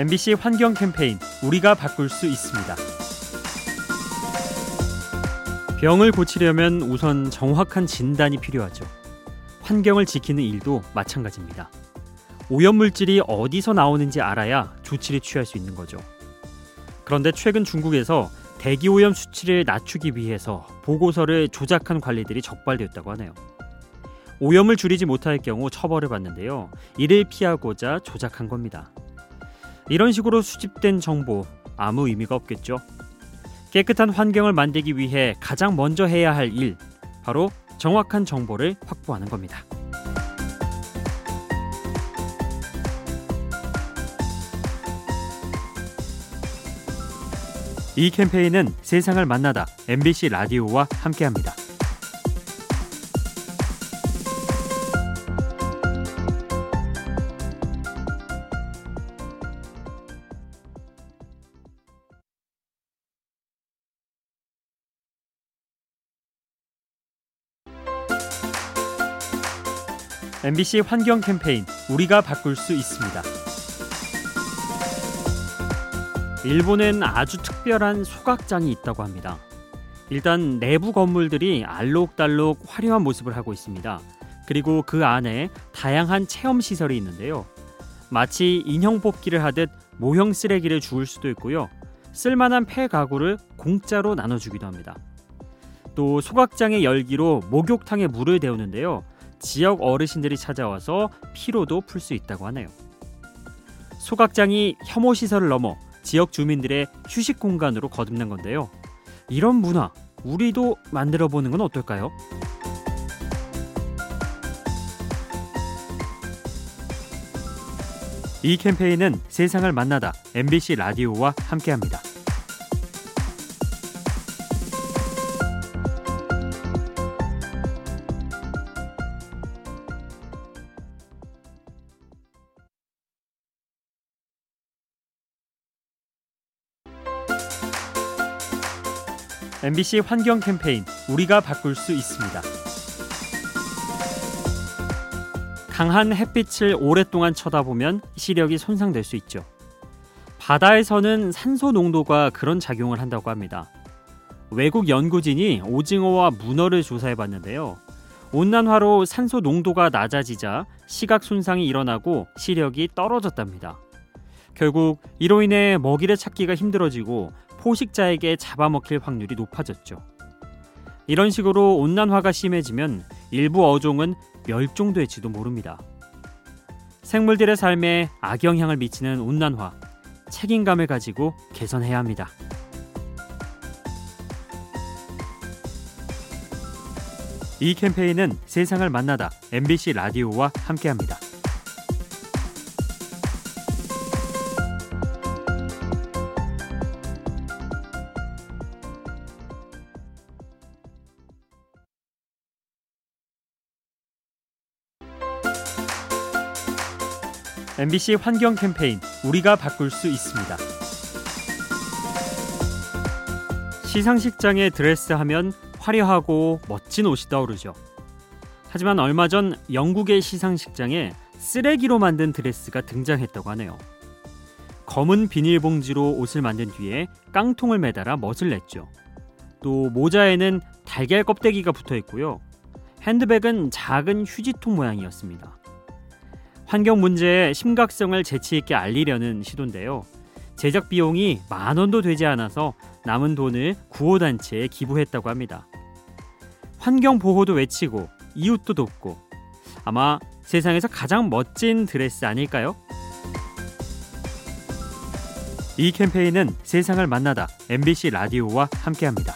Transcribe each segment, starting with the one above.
MBC 환경 캠페인 우리가 바꿀 수 있습니다. 병을 고치려면 우선 정확한 진단이 필요하죠. 환경을 지키는 일도 마찬가지입니다. 오염물질이 어디서 나오는지 알아야 조치를 취할 수 있는 거죠. 그런데 최근 중국에서 대기오염 수치를 낮추기 위해서 보고서를 조작한 관리들이 적발되었다고 하네요. 오염을 줄이지 못할 경우 처벌을 받는데요. 이를 피하고자 조작한 겁니다. 이런 식으로 수집된 정보 아무 의미가 없겠죠. 깨끗한 환경을 만들기 위해 가장 먼저 해야 할 일, 바로 정확한 정보를 확보하는 겁니다. 이 캠페인은 세상을 만나다 MBC 라디오와 함께합니다. MBC 환경 캠페인 우리가 바꿀 수 있습니다. 일본엔 아주 특별한 소각장이 있다고 합니다. 일단 내부 건물들이 알록달록 화려한 모습을 하고 있습니다. 그리고 그 안에 다양한 체험 시설이 있는데요. 마치 인형 뽑기를 하듯 모형 쓰레기를 주울 수도 있고요. 쓸만한 폐 가구를 공짜로 나눠주기도 합니다. 또 소각장의 열기로 목욕탕에 물을 데우는데요. 지역 어르신들이 찾아와서 피로도 풀 수 있다고 하네요. 소각장이 혐오 시설을 넘어 지역 주민들의 휴식 공간으로 거듭난 건데요. 이런 문화 우리도 만들어 보는 건 어떨까요? 이 캠페인은 세상을 만나다 MBC 라디오와 함께합니다. MBC 환경 캠페인 우리가 바꿀 수 있습니다. 강한 햇빛을 오랫동안 쳐다보면 시력이 손상될 수 있죠. 바다에서는 산소 농도가 그런 작용을 한다고 합니다. 외국 연구진이 오징어와 문어를 조사해 봤는데요. 온난화로 산소 농도가 낮아지자 시각 손상이 일어나고 시력이 떨어졌답니다. 결국 이로 인해 먹이를 찾기가 힘들어지고 포식자에게 잡아먹힐 확률이 높아졌죠. 이런 식으로 온난화가 심해지면 일부 어종은 멸종될지도 모릅니다. 생물들의 삶에 악영향을 미치는 온난화, 책임감을 가지고 개선해야 합니다. 이 캠페인은 세상을 만나다 MBC 라디오와 함께합니다. MBC 환경 캠페인 우리가 바꿀 수 있습니다. 시상식장에 드레스하면 화려하고 멋진 옷이 떠오르죠. 하지만 얼마 전 영국의 시상식장에 쓰레기로 만든 드레스가 등장했다고 하네요. 검은 비닐봉지로 옷을 만든 뒤에 깡통을 매달아 멋을 냈죠. 또 모자에는 달걀 껍데기가 붙어 있고요. 핸드백은 작은 휴지통 모양이었습니다. 환경 문제의 심각성을 재치 있게 알리려는 시도인데요. 제작 비용이 만 원도 되지 않아서 남은 돈을 구호 단체에 기부했다고 합니다. 환경 보호도 외치고 이웃도 돕고 아마 세상에서 가장 멋진 드레스 아닐까요? 이 캠페인은 세상을 만나다 MBC 라디오와 함께합니다.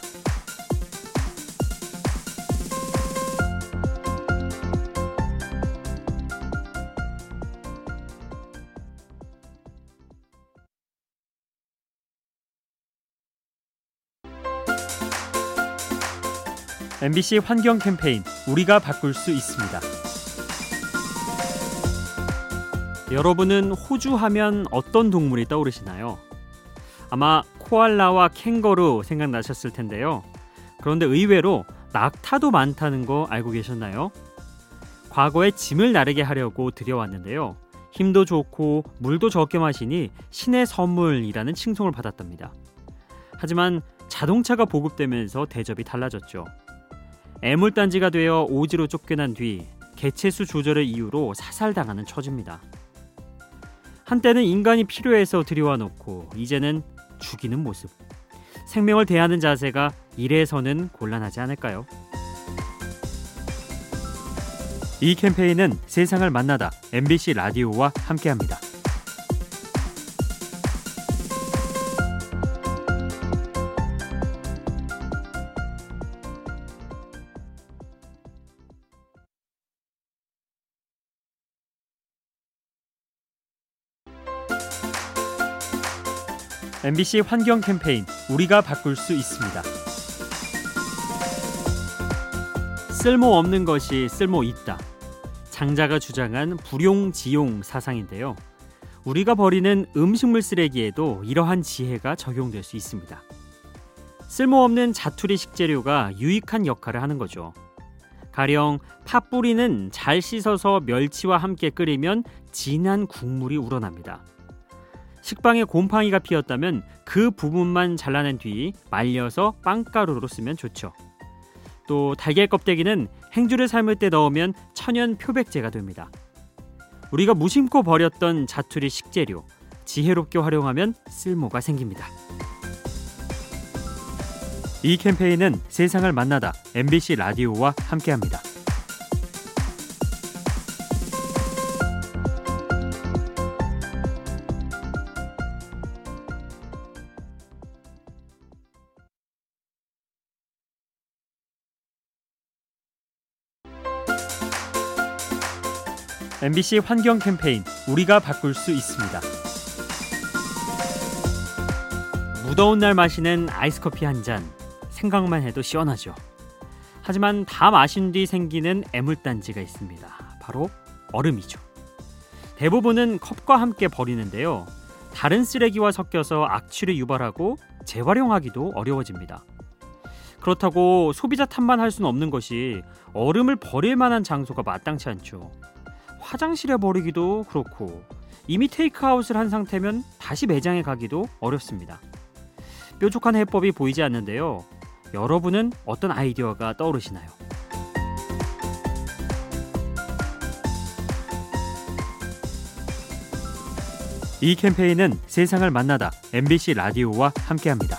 MBC 환경 캠페인 우리가 바꿀 수 있습니다. 여러분은 호주 하면 어떤 동물이 떠오르시나요? 아마 코알라와 캥거루 생각나셨을 텐데요. 그런데 의외로 낙타도 많다는 거 알고 계셨나요? 과거에 짐을 나르게 하려고 들여왔는데요. 힘도 좋고 물도 적게 마시니 신의 선물이라는 칭송을 받았답니다. 하지만 자동차가 보급되면서 대접이 달라졌죠. 애물단지가 되어 오지로 쫓겨난 뒤 개체수 조절을 이유로 사살당하는 처지입니다. 한때는 인간이 필요해서 들여와 놓고 이제는 죽이는 모습. 생명을 대하는 자세가 이래서는 곤란하지 않을까요? 이 캠페인은 세상을 만나다 MBC 라디오와 함께합니다. MBC 환경 캠페인 우리가 바꿀 수 있습니다. 쓸모 없는 것이 쓸모 있다. 장자가 주장한 불용지용 사상인데요. 우리가 버리는 음식물 쓰레기에도 이러한 지혜가 적용될 수 있습니다. 쓸모없는 자투리 식재료가 유익한 역할을 하는 거죠. 가령 팥뿌리는 잘 씻어서 멸치와 함께 끓이면 진한 국물이 우러납니다. 식빵에 곰팡이가 피었다면 그 부분만 잘라낸 뒤 말려서 빵가루로 쓰면 좋죠. 또 달걀 껍데기는 행주를 삶을 때 넣으면 천연 표백제가 됩니다. 우리가 무심코 버렸던 자투리 식재료 지혜롭게 활용하면 쓸모가 생깁니다. 이 캠페인은 세상을 만나다 MBC 라디오와 함께합니다. MBC 환경 캠페인 우리가 바꿀 수 있습니다. 무더운 날 마시는 아이스커피 한 잔 생각만 해도 시원하죠. 하지만 다 마신 뒤 생기는 애물단지가 있습니다. 바로 얼음이죠. 대부분은 컵과 함께 버리는데요. 다른 쓰레기와 섞여서 악취를 유발하고 재활용하기도 어려워집니다. 그렇다고 소비자 탓만 할 수는 없는 것이 얼음을 버릴 만한 장소가 마땅치 않죠. 화장실에 버리기도 그렇고 이미 테이크아웃을 한 상태면 다시 매장에 가기도 어렵습니다. 뾰족한 해법이 보이지 않는데요. 여러분은 어떤 아이디어가 떠오르시나요? 이 캠페인은 세상을 만나다 MBC 라디오와 함께합니다.